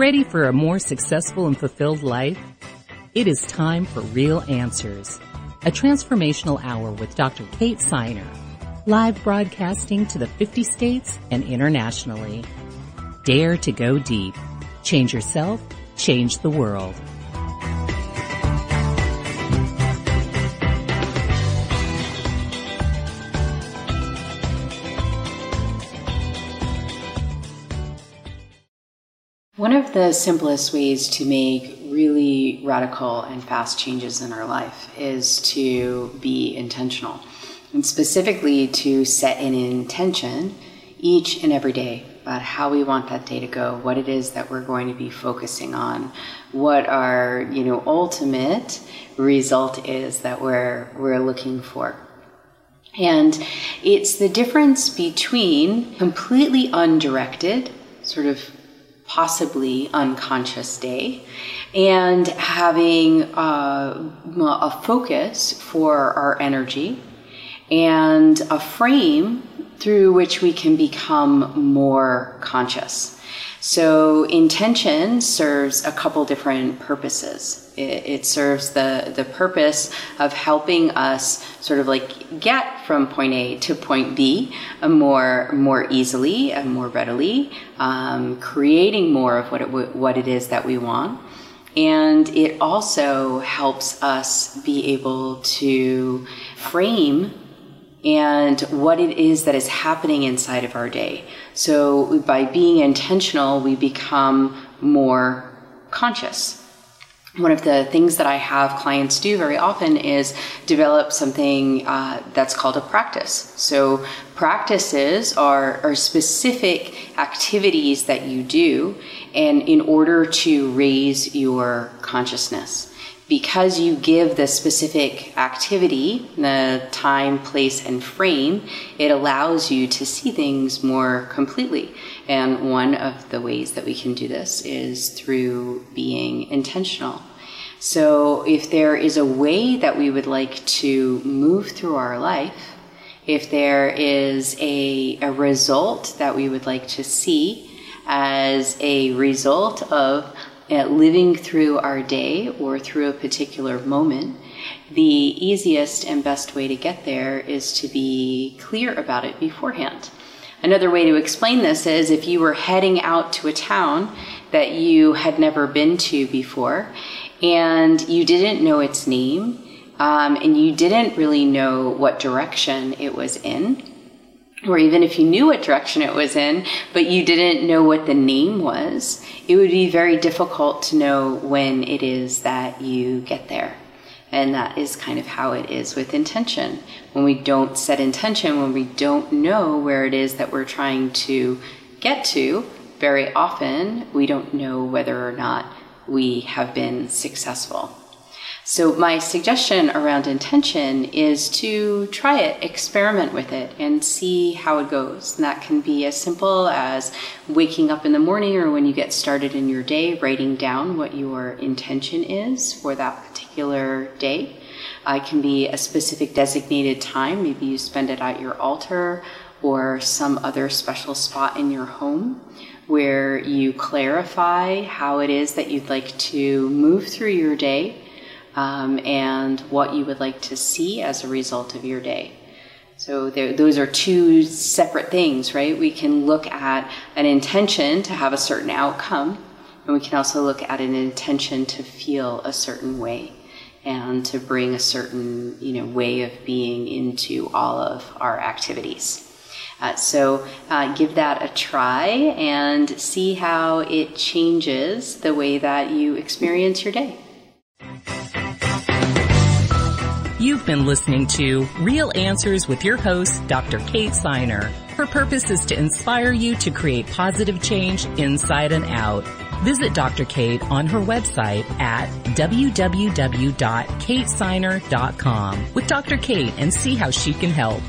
Ready for a more successful and fulfilled life? It is time for Real Answers, a transformational hour with Dr. Kate Siner, live broadcasting to the 50 states and internationally. Dare to go deep. Change yourself, change the world. One of the simplest ways to make really radical and fast changes in our life is to be intentional, and specifically to set an intention each and every day about how we want that day to go, what it is that we're going to be focusing on, what our you know ultimate result is that we're we're looking for. And it's the difference between completely undirected, sort of possibly unconscious day, and having uh, a focus for our energy and a frame through which we can become more conscious. So intention serves a couple different purposes. It, it, serves the, the purpose of helping us sort of like get from point A to point B more, more easily and more readily, um, creating more of what it, what it is that we want. And it also helps us be able to frame and what it is that is happening inside of our day. So by being intentional, we become more conscious. One of the things that I have clients do very often is develop something uh, that's called a practice. So, practices are, are specific activities that you do, and in order to raise your consciousness because you give the specific activity, the time, place, and frame, it allows you to see things more completely. And one of the ways that we can do this is through being intentional. So if there is a way that we would like to move through our life, if there is a, a result that we would like to see as a result of living through our day or through a particular moment, the easiest and best way to get there is to be clear about it beforehand. Another way to explain this is if you were heading out to a town that you had never been to before and you didn't know its name um, and you didn't really know what direction it was in, or even if you knew what direction it was in, but you didn't know what the name was, it would be very difficult to know when it is that you get there. And that is kind of how it is with intention. When we don't set intention, when we don't know where it is that we're trying to get to, very often we don't know whether or not we have been successful. So, my suggestion around intention is to try it, experiment with it, and see how it goes. And that can be as simple as waking up in the morning or when you get started in your day, writing down what your intention is for that particular day. Uh, it can be a specific designated time. Maybe you spend it at your altar or some other special spot in your home where you clarify how it is that you'd like to move through your day um, and what you would like to see as a result of your day. So there, those are two separate things, right? We can look at an intention to have a certain outcome, and we can also look at an intention to feel a certain way and to bring a certain you know way of being into all of our activities. Uh, so uh, give that a try and see how it changes the way that you experience your day. You've been listening to Real Answers with your host, Dr. Kate Siner. Her purpose is to inspire you to create positive change inside and out. Visit Dr. Kate on her website at www.katesiner.com with Dr. Kate and see how she can help.